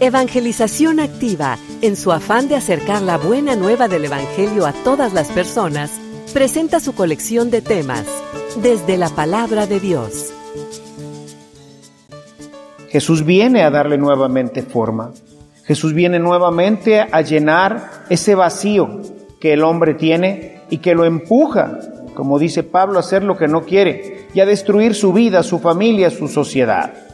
Evangelización Activa, en su afán de acercar la buena nueva del Evangelio a todas las personas, presenta su colección de temas, desde la palabra de Dios. Jesús viene a darle nuevamente forma. Jesús viene nuevamente a llenar ese vacío que el hombre tiene y que lo empuja, como dice Pablo, a hacer lo que no quiere y a destruir su vida, su familia, su sociedad.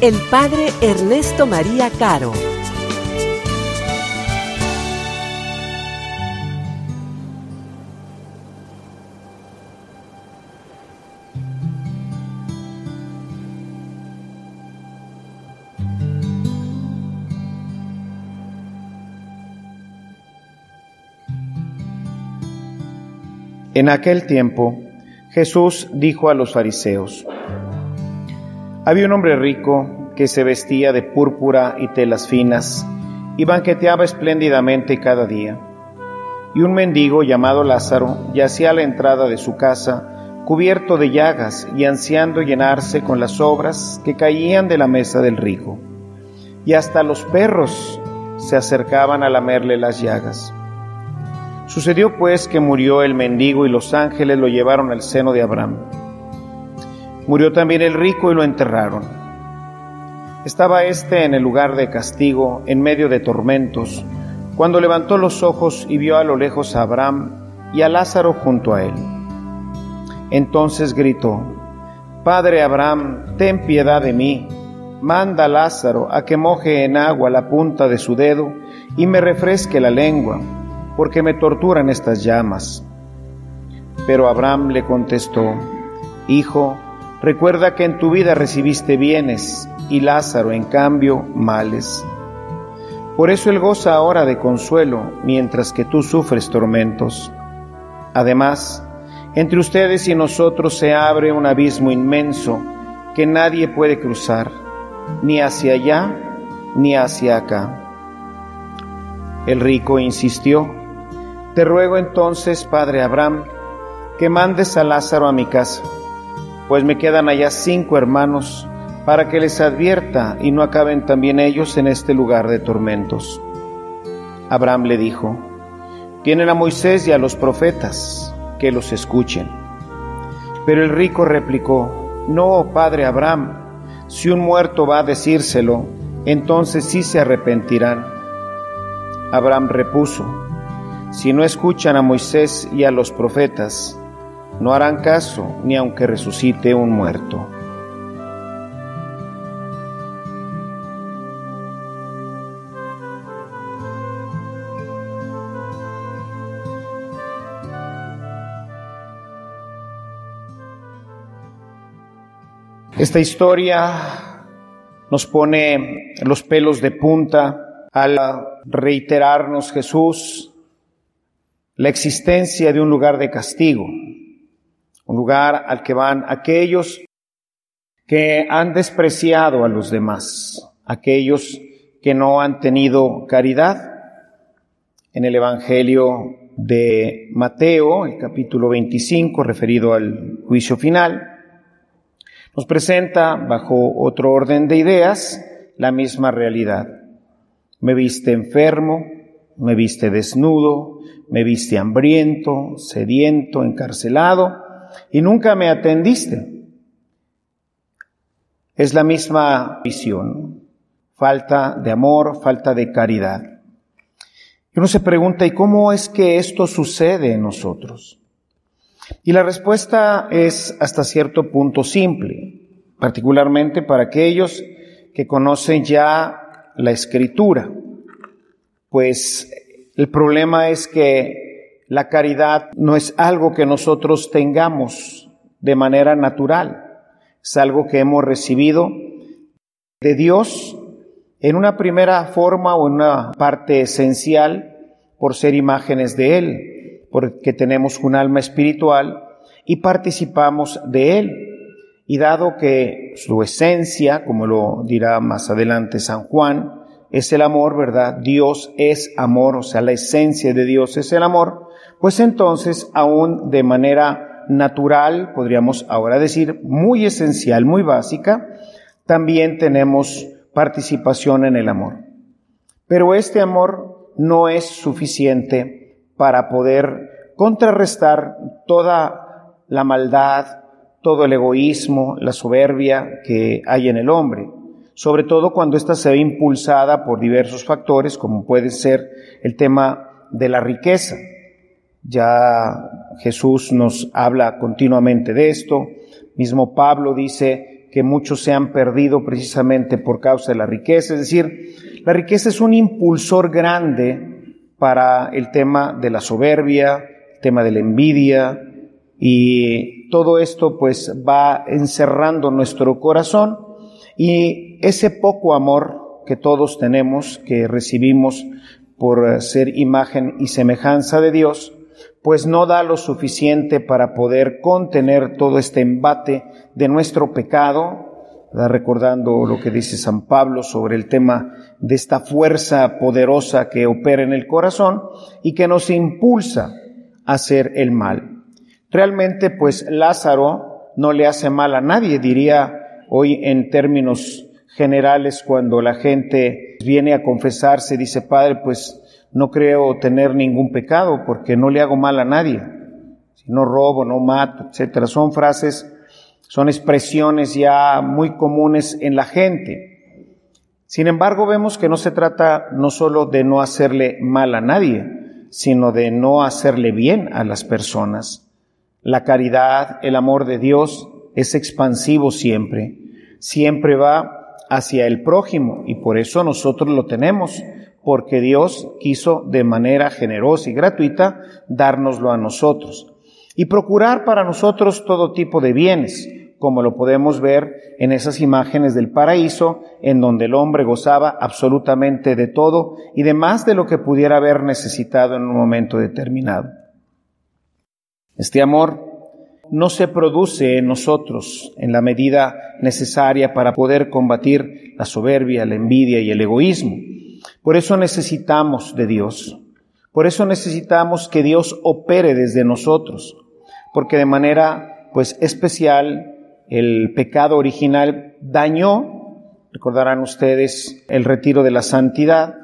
el Padre Ernesto María Caro. En aquel tiempo, Jesús dijo a los fariseos, había un hombre rico que se vestía de púrpura y telas finas y banqueteaba espléndidamente cada día. Y un mendigo llamado Lázaro yacía a la entrada de su casa, cubierto de llagas y ansiando llenarse con las obras que caían de la mesa del rico. Y hasta los perros se acercaban a lamerle las llagas. Sucedió pues que murió el mendigo y los ángeles lo llevaron al seno de Abraham. Murió también el rico y lo enterraron. Estaba éste en el lugar de castigo, en medio de tormentos, cuando levantó los ojos y vio a lo lejos a Abraham y a Lázaro junto a él. Entonces gritó, Padre Abraham, ten piedad de mí, manda a Lázaro a que moje en agua la punta de su dedo y me refresque la lengua, porque me torturan estas llamas. Pero Abraham le contestó, Hijo, Recuerda que en tu vida recibiste bienes y Lázaro, en cambio, males. Por eso él goza ahora de consuelo, mientras que tú sufres tormentos. Además, entre ustedes y nosotros se abre un abismo inmenso que nadie puede cruzar, ni hacia allá ni hacia acá. El rico insistió, Te ruego entonces, Padre Abraham, que mandes a Lázaro a mi casa pues me quedan allá cinco hermanos, para que les advierta y no acaben también ellos en este lugar de tormentos. Abraham le dijo, tienen a Moisés y a los profetas, que los escuchen. Pero el rico replicó, no, padre Abraham, si un muerto va a decírselo, entonces sí se arrepentirán. Abraham repuso, si no escuchan a Moisés y a los profetas, no harán caso ni aunque resucite un muerto. Esta historia nos pone los pelos de punta al reiterarnos Jesús la existencia de un lugar de castigo, un lugar al que van aquellos que han despreciado a los demás, aquellos que no han tenido caridad. En el Evangelio de Mateo, el capítulo 25, referido al juicio final, nos presenta, bajo otro orden de ideas, la misma realidad. Me viste enfermo, me viste desnudo, me viste hambriento, sediento, encarcelado, y nunca me atendiste. Es la misma visión, falta de amor, falta de caridad. Uno se pregunta, ¿y cómo es que esto sucede en nosotros? Y la respuesta es hasta cierto punto simple, particularmente para aquellos que conocen ya la escritura, pues el problema es que La caridad no es algo que nosotros tengamos de manera natural, es algo que hemos recibido de Dios en una primera forma o en una parte esencial por ser imágenes de Él, porque tenemos un alma espiritual y participamos de Él. Y dado que su esencia, como lo dirá más adelante San Juan, es el amor, ¿verdad? Dios es amor, o sea, la esencia de Dios es el amor, pues entonces, aún de manera natural, podríamos ahora decir, muy esencial, muy básica, también tenemos participación en el amor. Pero este amor no es suficiente para poder contrarrestar toda la maldad, todo el egoísmo, la soberbia que hay en el hombre, sobre todo cuando ésta se ve impulsada por diversos factores, como puede ser el tema de la riqueza. Ya Jesús nos habla continuamente de esto, mismo Pablo dice que muchos se han perdido precisamente por causa de la riqueza. Es decir, la riqueza es un impulsor grande para el tema de la soberbia, el tema de la envidia, y todo esto pues va encerrando nuestro corazón y ese poco amor que todos tenemos, que recibimos por ser imagen y semejanza de Dios, pues no da lo suficiente para poder contener todo este embate de nuestro pecado, recordando lo que dice San Pablo sobre el tema de esta fuerza poderosa que opera en el corazón y que nos impulsa a hacer el mal. Realmente, pues Lázaro no le hace mal a nadie, diría hoy en términos generales cuando la gente viene a confesarse, dice, Padre, pues no creo tener ningún pecado porque no le hago mal a nadie. Si no robo, no mato, etcétera. Son frases, son expresiones ya muy comunes en la gente. Sin embargo, vemos que no se trata no solo de no hacerle mal a nadie, sino de no hacerle bien a las personas. La caridad, el amor de Dios es expansivo siempre. Siempre va hacia el prójimo y por eso nosotros lo tenemos porque Dios quiso de manera generosa y gratuita dárnoslo a nosotros. Y procurar para nosotros todo tipo de bienes, como lo podemos ver en esas imágenes del paraíso, en donde el hombre gozaba absolutamente de todo y de más de lo que pudiera haber necesitado en un momento determinado. Este amor no se produce en nosotros en la medida necesaria para poder combatir la soberbia, la envidia y el egoísmo. Por eso necesitamos de Dios. Por eso necesitamos que Dios opere desde nosotros, porque de manera pues especial el pecado original dañó, recordarán ustedes el retiro de la santidad,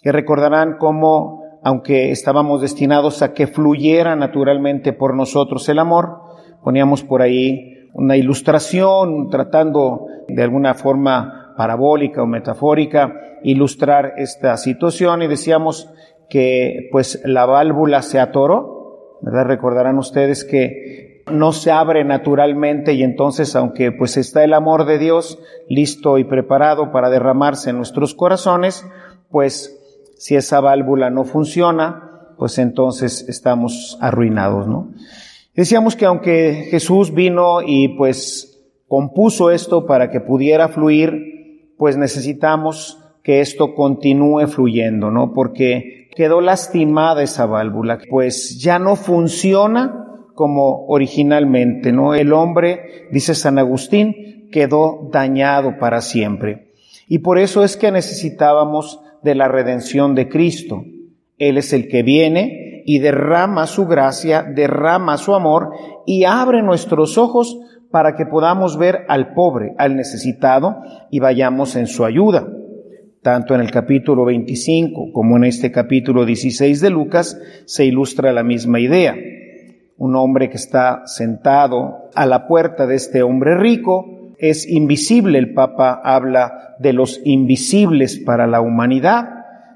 que recordarán cómo aunque estábamos destinados a que fluyera naturalmente por nosotros el amor, poníamos por ahí una ilustración tratando de alguna forma parabólica o metafórica ilustrar esta situación y decíamos que pues la válvula se atoró, ¿verdad? Recordarán ustedes que no se abre naturalmente y entonces aunque pues está el amor de Dios listo y preparado para derramarse en nuestros corazones, pues si esa válvula no funciona, pues entonces estamos arruinados, ¿no? Decíamos que aunque Jesús vino y pues compuso esto para que pudiera fluir, pues necesitamos que esto continúe fluyendo, ¿no? Porque quedó lastimada esa válvula, pues ya no funciona como originalmente, ¿no? El hombre, dice San Agustín, quedó dañado para siempre. Y por eso es que necesitábamos de la redención de Cristo. Él es el que viene y derrama su gracia, derrama su amor y abre nuestros ojos para que podamos ver al pobre, al necesitado y vayamos en su ayuda tanto en el capítulo 25 como en este capítulo 16 de Lucas, se ilustra la misma idea. Un hombre que está sentado a la puerta de este hombre rico es invisible. El Papa habla de los invisibles para la humanidad.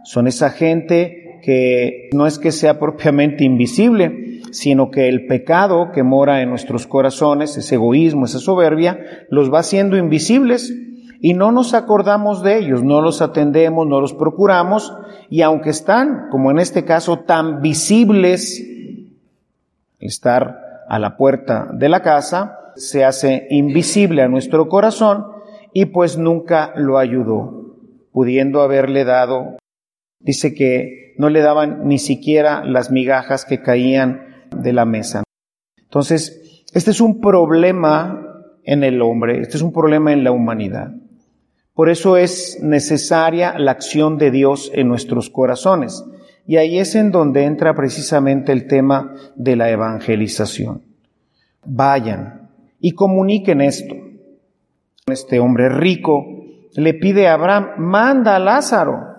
Son esa gente que no es que sea propiamente invisible, sino que el pecado que mora en nuestros corazones, ese egoísmo, esa soberbia, los va haciendo invisibles y no nos acordamos de ellos, no los atendemos, no los procuramos, y aunque están, como en este caso, tan visibles estar a la puerta de la casa, se hace invisible a nuestro corazón y pues nunca lo ayudó, pudiendo haberle dado, dice que no le daban ni siquiera las migajas que caían de la mesa. Entonces, este es un problema en el hombre, este es un problema en la humanidad. Por eso es necesaria la acción de Dios en nuestros corazones. Y ahí es en donde entra precisamente el tema de la evangelización. Vayan y comuniquen esto. Este hombre rico le pide a Abraham, manda a Lázaro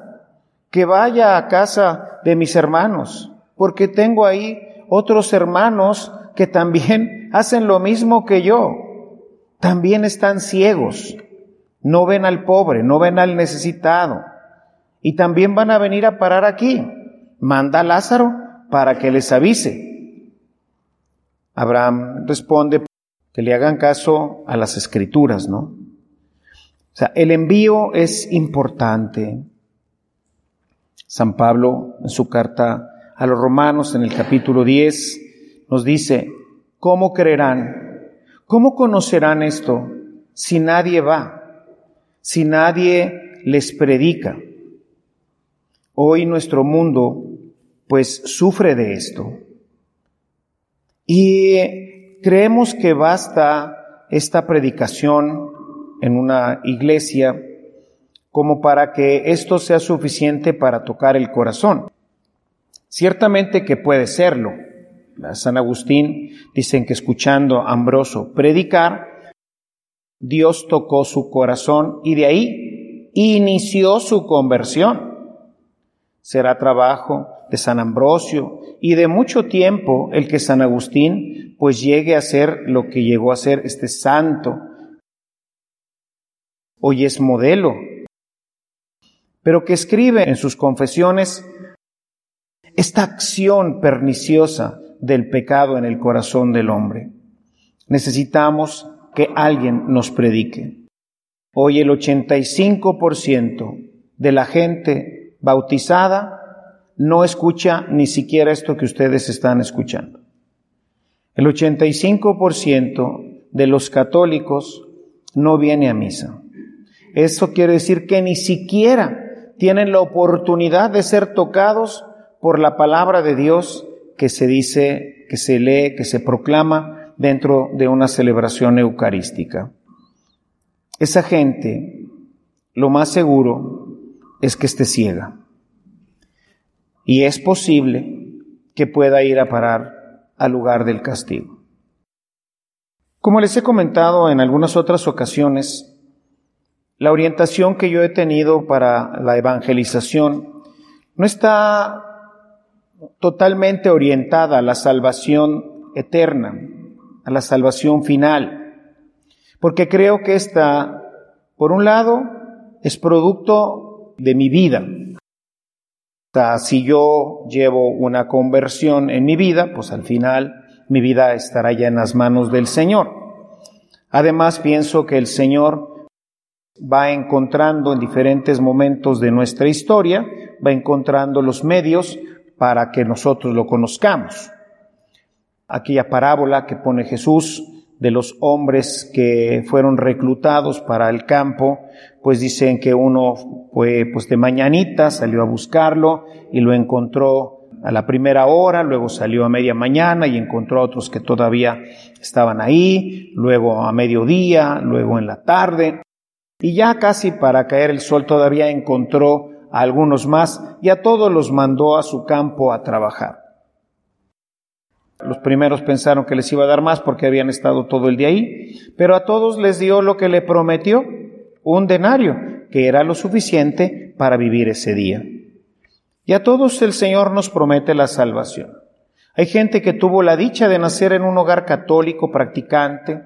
que vaya a casa de mis hermanos, porque tengo ahí otros hermanos que también hacen lo mismo que yo, también están ciegos no ven al pobre, no ven al necesitado. Y también van a venir a parar aquí. Manda a Lázaro para que les avise. Abraham responde que le hagan caso a las escrituras, ¿no? O sea, el envío es importante. San Pablo, en su carta a los romanos, en el capítulo 10, nos dice, ¿cómo creerán? ¿Cómo conocerán esto si nadie va? Si nadie les predica. Hoy nuestro mundo pues sufre de esto. Y creemos que basta esta predicación en una iglesia como para que esto sea suficiente para tocar el corazón. Ciertamente que puede serlo. San Agustín dicen que escuchando a Ambroso predicar, Dios tocó su corazón y de ahí inició su conversión. Será trabajo de San Ambrosio y de mucho tiempo el que San Agustín pues llegue a ser lo que llegó a ser este santo. Hoy es modelo, pero que escribe en sus confesiones esta acción perniciosa del pecado en el corazón del hombre. Necesitamos que alguien nos predique. Hoy el 85% de la gente bautizada no escucha ni siquiera esto que ustedes están escuchando. El 85% de los católicos no viene a misa. Eso quiere decir que ni siquiera tienen la oportunidad de ser tocados por la palabra de Dios que se dice, que se lee, que se proclama dentro de una celebración eucarística. Esa gente, lo más seguro es que esté ciega. Y es posible que pueda ir a parar al lugar del castigo. Como les he comentado en algunas otras ocasiones, la orientación que yo he tenido para la evangelización no está totalmente orientada a la salvación eterna, a la salvación final. Porque creo que esta, por un lado, es producto de mi vida. Si yo llevo una conversión en mi vida, pues al final mi vida estará ya en las manos del Señor. Además, pienso que el Señor va encontrando en diferentes momentos de nuestra historia, va encontrando los medios para que nosotros lo conozcamos aquella parábola que pone Jesús de los hombres que fueron reclutados para el campo, pues dicen que uno fue pues de mañanita, salió a buscarlo y lo encontró a la primera hora, luego salió a media mañana y encontró a otros que todavía estaban ahí, luego a mediodía, luego en la tarde, y ya casi para caer el sol todavía encontró a algunos más y a todos los mandó a su campo a trabajar. Los primeros pensaron que les iba a dar más porque habían estado todo el día ahí, pero a todos les dio lo que le prometió, un denario, que era lo suficiente para vivir ese día. Y a todos el Señor nos promete la salvación. Hay gente que tuvo la dicha de nacer en un hogar católico practicante,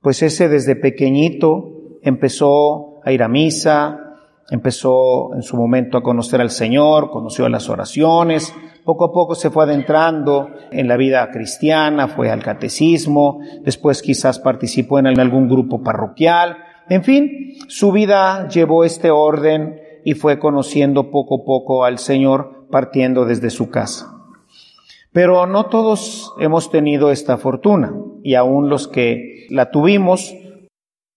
pues ese desde pequeñito empezó a ir a misa, empezó en su momento a conocer al Señor, conoció las oraciones, poco a poco se fue adentrando en la vida cristiana, fue al catecismo, después quizás participó en algún grupo parroquial, en fin, su vida llevó este orden y fue conociendo poco a poco al Señor partiendo desde su casa. Pero no todos hemos tenido esta fortuna y aún los que la tuvimos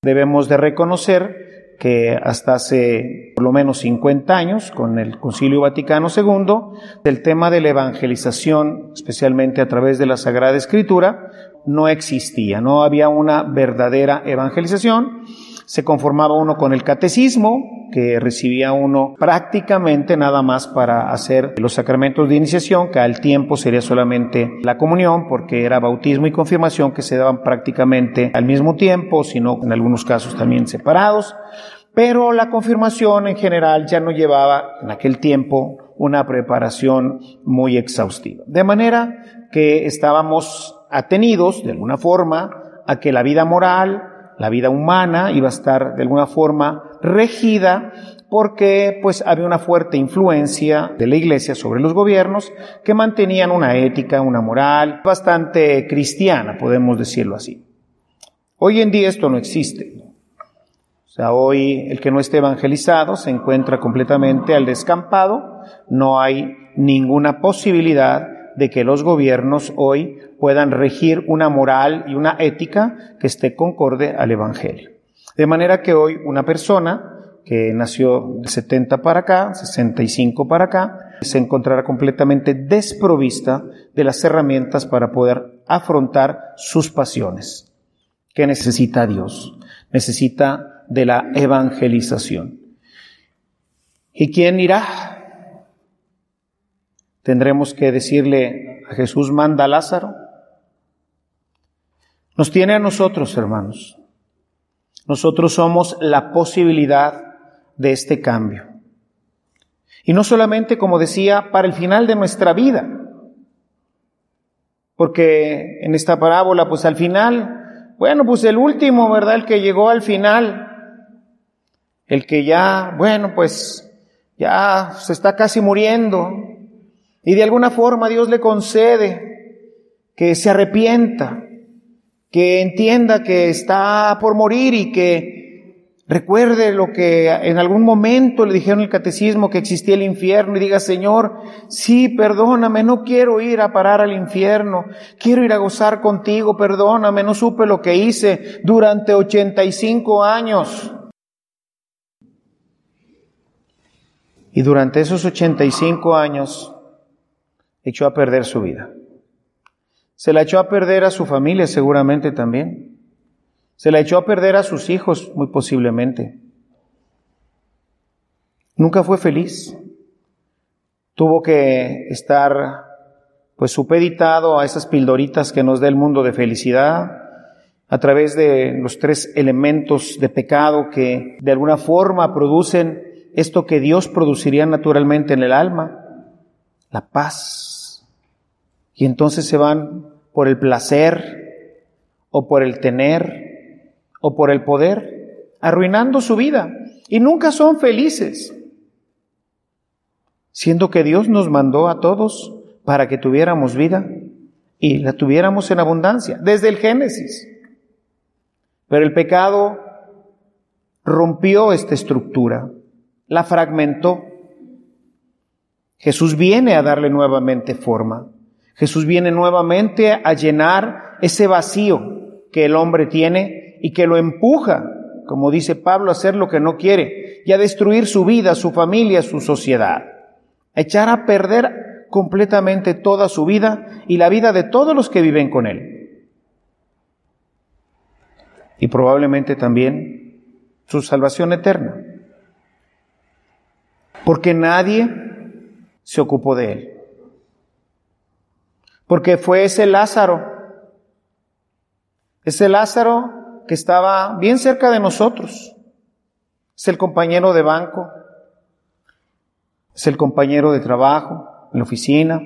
debemos de reconocer que hasta hace por lo menos 50 años, con el Concilio Vaticano II, el tema de la evangelización, especialmente a través de la Sagrada Escritura, no existía, no había una verdadera evangelización. Se conformaba uno con el catecismo, que recibía uno prácticamente nada más para hacer los sacramentos de iniciación, que al tiempo sería solamente la comunión, porque era bautismo y confirmación que se daban prácticamente al mismo tiempo, sino en algunos casos también separados. Pero la confirmación en general ya no llevaba en aquel tiempo una preparación muy exhaustiva. De manera que estábamos atenidos, de alguna forma, a que la vida moral, la vida humana iba a estar de alguna forma regida porque pues había una fuerte influencia de la iglesia sobre los gobiernos que mantenían una ética, una moral bastante cristiana, podemos decirlo así. Hoy en día esto no existe. O sea, hoy el que no esté evangelizado se encuentra completamente al descampado, no hay ninguna posibilidad de que los gobiernos hoy puedan regir una moral y una ética que esté concorde al Evangelio. De manera que hoy una persona que nació de 70 para acá, 65 para acá, se encontrará completamente desprovista de las herramientas para poder afrontar sus pasiones. ¿Qué necesita Dios? Necesita de la evangelización. ¿Y quién irá? Tendremos que decirle a Jesús, manda a Lázaro. Nos tiene a nosotros, hermanos. Nosotros somos la posibilidad de este cambio. Y no solamente, como decía, para el final de nuestra vida. Porque en esta parábola, pues al final, bueno, pues el último, ¿verdad? El que llegó al final, el que ya, bueno, pues ya se está casi muriendo y de alguna forma Dios le concede que se arrepienta, que entienda que está por morir y que recuerde lo que en algún momento le dijeron el catecismo que existía el infierno y diga, Señor, sí, perdóname, no quiero ir a parar al infierno, quiero ir a gozar contigo, perdóname, no supe lo que hice durante 85 años. Y durante esos 85 años echó a perder su vida. Se la echó a perder a su familia seguramente también. Se la echó a perder a sus hijos muy posiblemente. Nunca fue feliz. Tuvo que estar pues supeditado a esas pildoritas que nos da el mundo de felicidad, a través de los tres elementos de pecado que de alguna forma producen esto que Dios produciría naturalmente en el alma, la paz. Y entonces se van por el placer o por el tener o por el poder, arruinando su vida. Y nunca son felices, siendo que Dios nos mandó a todos para que tuviéramos vida y la tuviéramos en abundancia, desde el Génesis. Pero el pecado rompió esta estructura la fragmentó. Jesús viene a darle nuevamente forma. Jesús viene nuevamente a llenar ese vacío que el hombre tiene y que lo empuja, como dice Pablo, a hacer lo que no quiere y a destruir su vida, su familia, su sociedad. A echar a perder completamente toda su vida y la vida de todos los que viven con él. Y probablemente también su salvación eterna porque nadie se ocupó de él. Porque fue ese Lázaro, ese Lázaro que estaba bien cerca de nosotros, es el compañero de banco, es el compañero de trabajo, en la oficina,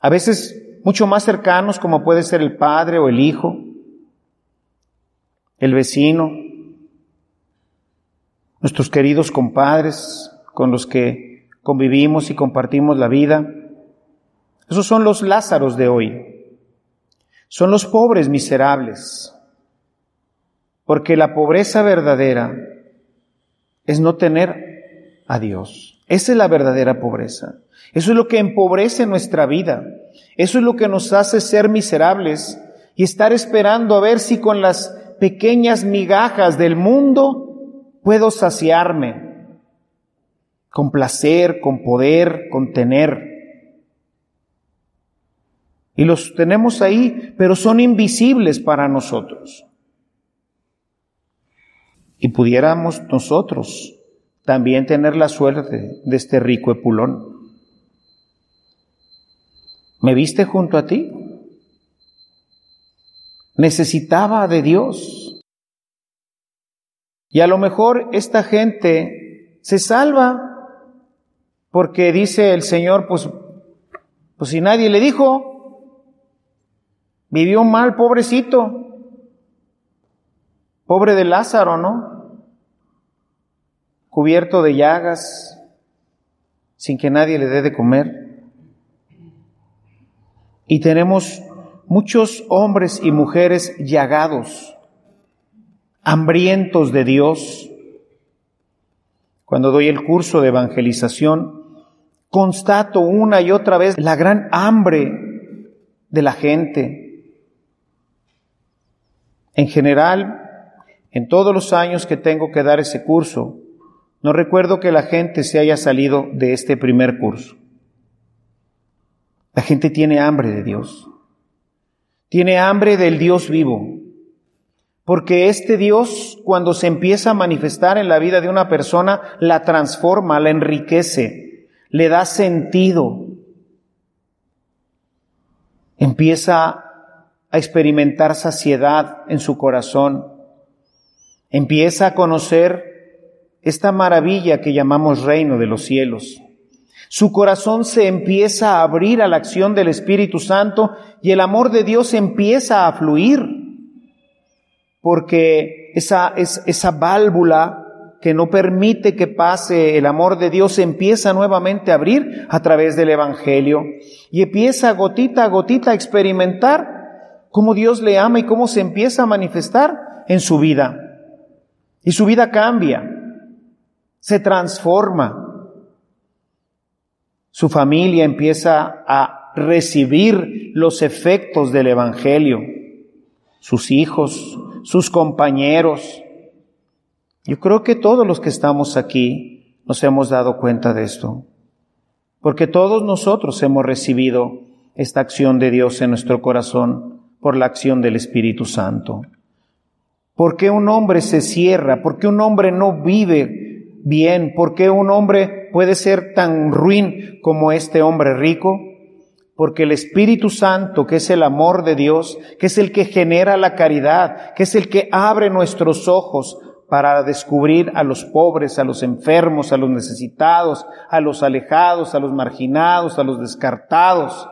a veces mucho más cercanos como puede ser el padre o el hijo, el vecino, nuestros queridos compadres con los que convivimos y compartimos la vida. Esos son los Lázaros de hoy. Son los pobres miserables. Porque la pobreza verdadera es no tener a Dios. Esa es la verdadera pobreza. Eso es lo que empobrece nuestra vida. Eso es lo que nos hace ser miserables y estar esperando a ver si con las pequeñas migajas del mundo puedo saciarme con placer, con poder, con tener. Y los tenemos ahí, pero son invisibles para nosotros. Y pudiéramos nosotros también tener la suerte de este rico epulón. ¿Me viste junto a ti? Necesitaba de Dios. Y a lo mejor esta gente se salva porque dice el Señor, pues, pues si nadie le dijo, vivió mal, pobrecito, pobre de Lázaro, ¿no? cubierto de llagas, sin que nadie le dé de comer. Y tenemos muchos hombres y mujeres llagados, hambrientos de Dios. Cuando doy el curso de evangelización, constato una y otra vez la gran hambre de la gente. En general, en todos los años que tengo que dar ese curso, no recuerdo que la gente se haya salido de este primer curso. La gente tiene hambre de Dios. Tiene hambre del Dios vivo. Porque este Dios, cuando se empieza a manifestar en la vida de una persona, la transforma, la enriquece, le da sentido. Empieza a experimentar saciedad en su corazón. Empieza a conocer esta maravilla que llamamos reino de los cielos. Su corazón se empieza a abrir a la acción del Espíritu Santo y el amor de Dios empieza a fluir, porque esa, es, esa válvula que no permite que pase el amor de Dios empieza nuevamente a abrir a través del Evangelio y empieza gotita a gotita a experimentar cómo Dios le ama y cómo se empieza a manifestar en su vida. Y su vida cambia se transforma. Su familia empieza a recibir los efectos del Evangelio. Sus hijos, sus compañeros. Yo creo que todos los que estamos aquí nos hemos dado cuenta de esto. Porque todos nosotros hemos recibido esta acción de Dios en nuestro corazón por la acción del Espíritu Santo. ¿Por qué un hombre se cierra? ¿Por qué un hombre no vive bien, ¿por qué un hombre puede ser tan ruin como este hombre rico? Porque el Espíritu Santo, que es el amor de Dios, que es el que genera la caridad, que es el que abre nuestros ojos para descubrir a los pobres, a los enfermos, a los necesitados, a los alejados, a los marginados, a los descartados,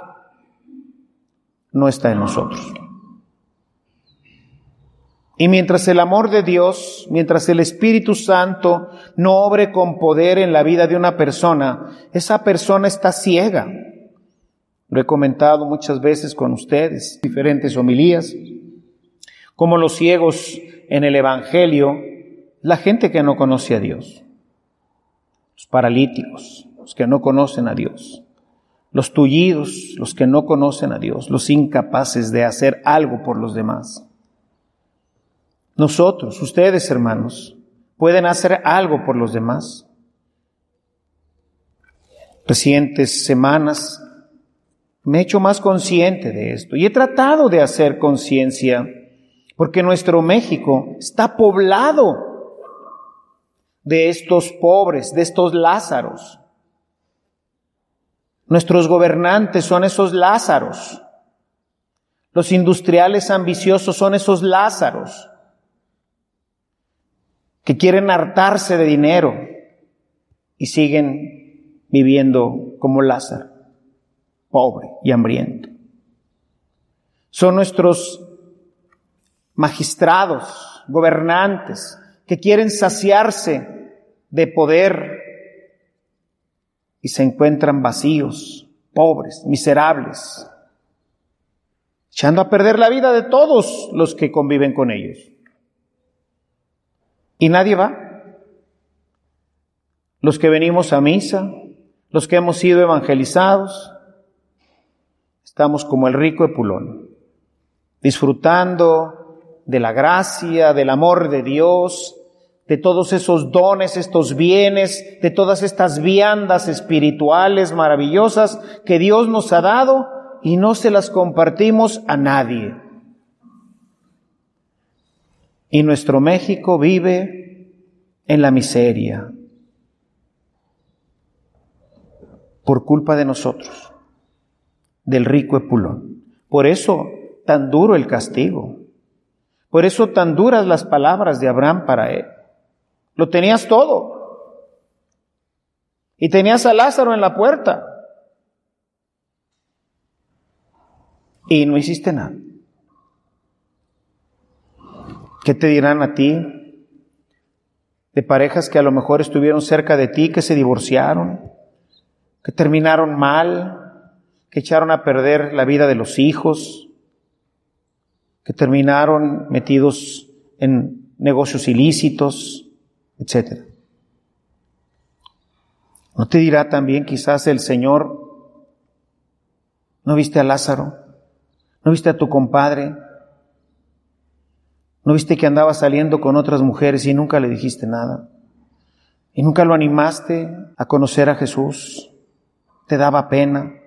no está en nosotros. Y mientras el amor de Dios, mientras el Espíritu Santo no obre con poder en la vida de una persona, esa persona está ciega. Lo he comentado muchas veces con ustedes, diferentes homilías, como los ciegos en el Evangelio, la gente que no conoce a Dios, los paralíticos, los que no conocen a Dios, los tullidos, los que no conocen a Dios, los incapaces de hacer algo por los demás. Nosotros, ustedes hermanos, pueden hacer algo por los demás. Recientes semanas me he hecho más consciente de esto y he tratado de hacer conciencia porque nuestro México está poblado de estos pobres, de estos Lázaros. Nuestros gobernantes son esos Lázaros. Los industriales ambiciosos son esos Lázaros que quieren hartarse de dinero y siguen viviendo como Lázaro, pobre y hambriento. Son nuestros magistrados, gobernantes, que quieren saciarse de poder y se encuentran vacíos, pobres, miserables, echando a perder la vida de todos los que conviven con ellos. Y nadie va. los que venimos a misa, los que hemos sido evangelizados, estamos como el rico Epulón, disfrutando de la gracia, del amor de Dios, de todos esos dones, estos bienes, de todas estas viandas espirituales maravillosas que Dios nos ha dado y no se las compartimos a nadie. Y nuestro México vive en la miseria por culpa de nosotros, del rico Epulón. Por eso tan duro el castigo. Por eso tan duras las palabras de Abraham para él. Lo tenías todo. Y tenías a Lázaro en la puerta. Y no hiciste nada. ¿Qué te dirán a ti de parejas que a lo mejor estuvieron cerca de ti, que se divorciaron, que terminaron mal, que echaron a perder la vida de los hijos, que terminaron metidos en negocios ilícitos, etcétera. ¿No te dirá también quizás el Señor, no viste a Lázaro? ¿No viste a tu compadre? ¿No viste que andaba saliendo con otras mujeres y nunca le dijiste nada? ¿Y nunca lo animaste a conocer a Jesús? ¿Te daba pena?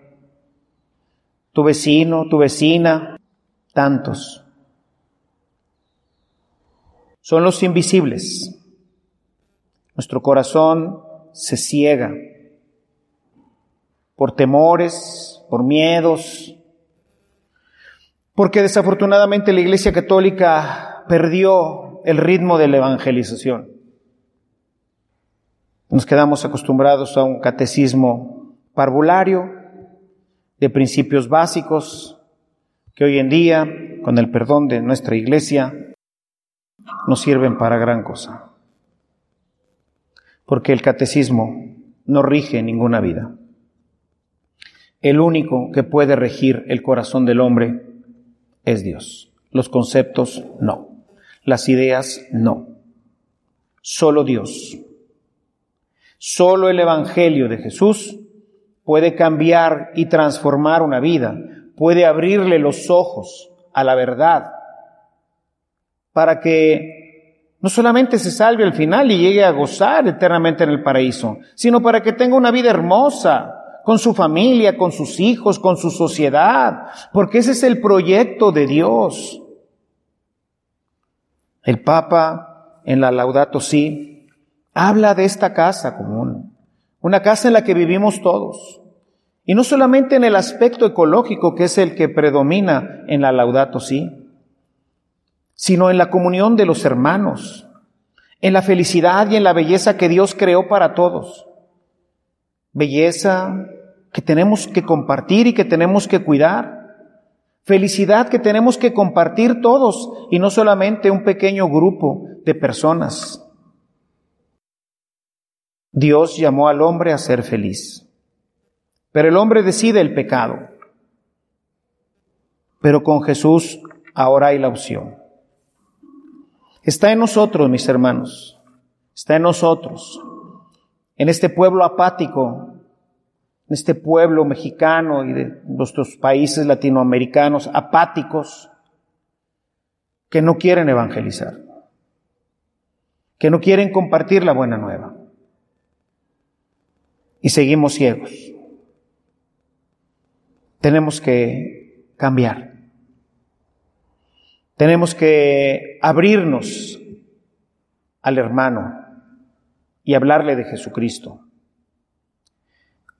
Tu vecino, tu vecina, tantos. Son los invisibles nuestro corazón se ciega por temores, por miedos, porque desafortunadamente la Iglesia Católica perdió el ritmo de la evangelización. Nos quedamos acostumbrados a un catecismo parvulario de principios básicos que hoy en día, con el perdón de nuestra Iglesia, no sirven para gran cosa porque el catecismo no rige ninguna vida. El único que puede regir el corazón del hombre es Dios. Los conceptos no. Las ideas no. Solo Dios. Solo el Evangelio de Jesús puede cambiar y transformar una vida, puede abrirle los ojos a la verdad para que no solamente se salve al final y llegue a gozar eternamente en el paraíso, sino para que tenga una vida hermosa con su familia, con sus hijos, con su sociedad, porque ese es el proyecto de Dios. El Papa en la Laudato Si habla de esta casa común, una casa en la que vivimos todos. Y no solamente en el aspecto ecológico que es el que predomina en la Laudato Si, sino en la comunión de los hermanos, en la felicidad y en la belleza que Dios creó para todos. Belleza que tenemos que compartir y que tenemos que cuidar. Felicidad que tenemos que compartir todos y no solamente un pequeño grupo de personas. Dios llamó al hombre a ser feliz, pero el hombre decide el pecado. Pero con Jesús ahora hay la opción. Está en nosotros, mis hermanos. Está en nosotros. En este pueblo apático, en este pueblo mexicano y de nuestros países latinoamericanos apáticos que no quieren evangelizar, que no quieren compartir la buena nueva. Y seguimos ciegos. Tenemos que cambiar. Tenemos que abrirnos al hermano y hablarle de Jesucristo.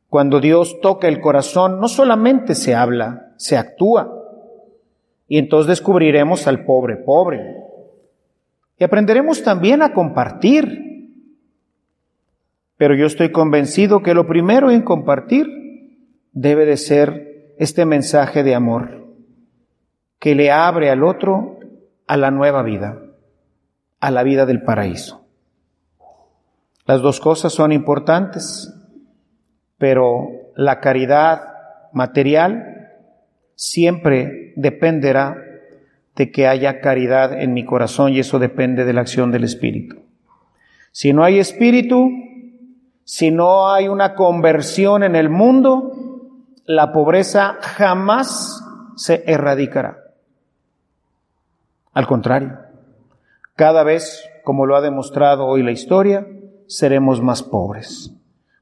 Cuando Dios toca el corazón, no solamente se habla, se actúa. Y entonces descubriremos al pobre pobre. Y aprenderemos también a compartir. Pero yo estoy convencido que lo primero en compartir debe de ser este mensaje de amor que le abre al otro a la nueva vida, a la vida del paraíso. Las dos cosas son importantes, pero la caridad material siempre dependerá de que haya caridad en mi corazón y eso depende de la acción del Espíritu. Si no hay Espíritu, si no hay una conversión en el mundo, la pobreza jamás se erradicará. Al contrario, cada vez, como lo ha demostrado hoy la historia, seremos más pobres.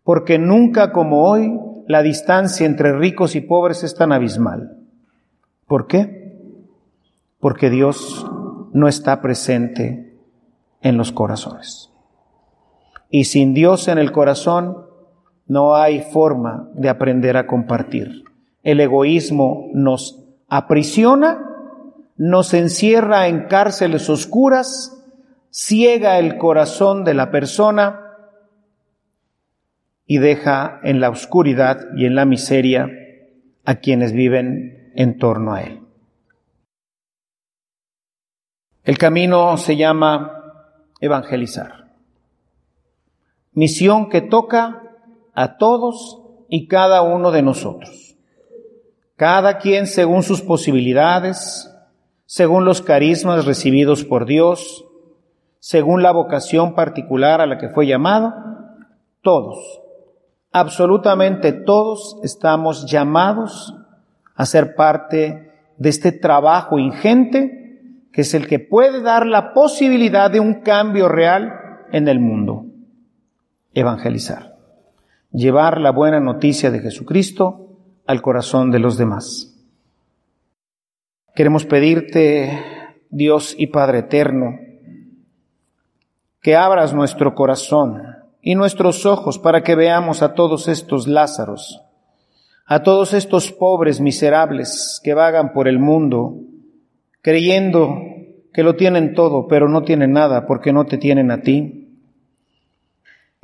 Porque nunca como hoy la distancia entre ricos y pobres es tan abismal. ¿Por qué? Porque Dios no está presente en los corazones. Y sin Dios en el corazón no hay forma de aprender a compartir. El egoísmo nos aprisiona, nos encierra en cárceles oscuras, ciega el corazón de la persona y deja en la oscuridad y en la miseria a quienes viven en torno a él. El camino se llama evangelizar. Misión que toca a todos y cada uno de nosotros. Cada quien según sus posibilidades, según los carismas recibidos por Dios, según la vocación particular a la que fue llamado, todos, absolutamente todos estamos llamados a ser parte de este trabajo ingente que es el que puede dar la posibilidad de un cambio real en el mundo. Evangelizar. Llevar la buena noticia de Jesucristo al corazón de los demás. Queremos pedirte, Dios y Padre eterno, que abras nuestro corazón y nuestros ojos para que veamos a todos estos Lázaros, a todos estos pobres miserables que vagan por el mundo, creyendo que lo tienen todo, pero no tienen nada porque no te tienen a ti.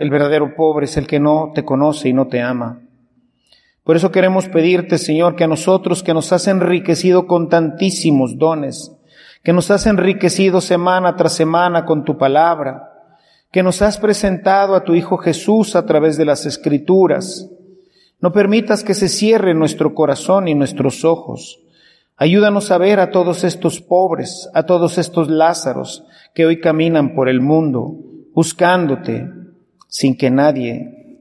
El verdadero pobre es el que no te conoce y no te ama. Por eso queremos pedirte, Señor, que a nosotros que nos has enriquecido con tantísimos dones, que nos has enriquecido semana tras semana con tu palabra, que nos has presentado a tu Hijo Jesús a través de las Escrituras, no permitas que se cierre nuestro corazón y nuestros ojos, Ayúdanos a ver a todos estos pobres, a todos estos Lázaros que hoy caminan por el mundo buscándote sin que nadie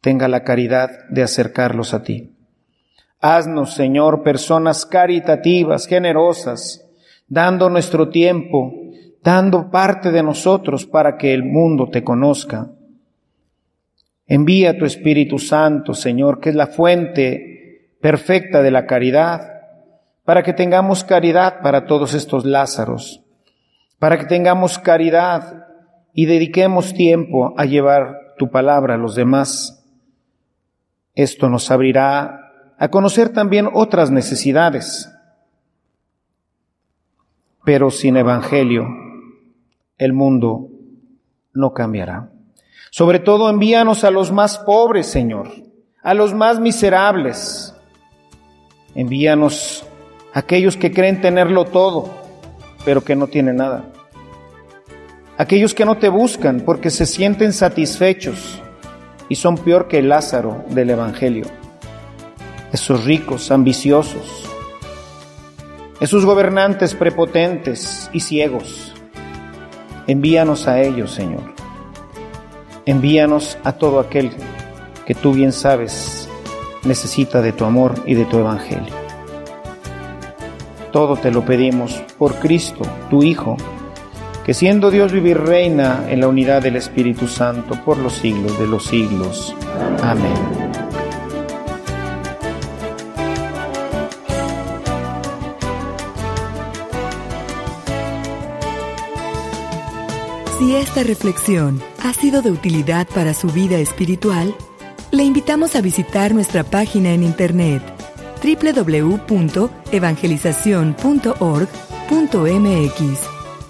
tenga la caridad de acercarlos a ti. Haznos, Señor, personas caritativas, generosas, dando nuestro tiempo, dando parte de nosotros para que el mundo te conozca. Envía tu Espíritu Santo, Señor, que es la fuente perfecta de la caridad, para que tengamos caridad para todos estos Lázaros, para que tengamos caridad y dediquemos tiempo a llevar tu palabra a los demás. Esto nos abrirá a conocer también otras necesidades. Pero sin Evangelio, el mundo no cambiará. Sobre todo envíanos a los más pobres, Señor, a los más miserables. Envíanos aquellos que creen tenerlo todo, pero que no tienen nada. Aquellos que no te buscan porque se sienten satisfechos y son peor que Lázaro del Evangelio. Esos ricos, ambiciosos, esos gobernantes prepotentes y ciegos. Envíanos a ellos, Señor. Envíanos a todo aquel que tú bien sabes necesita de tu amor y de tu Evangelio. Todo te lo pedimos por Cristo, tu Hijo, que siendo Dios vivir reina en la unidad del Espíritu Santo por los siglos de los siglos. Amén. Si esta reflexión ha sido de utilidad para su vida espiritual, le invitamos a visitar nuestra página en internet www.evangelizacion.org.mx,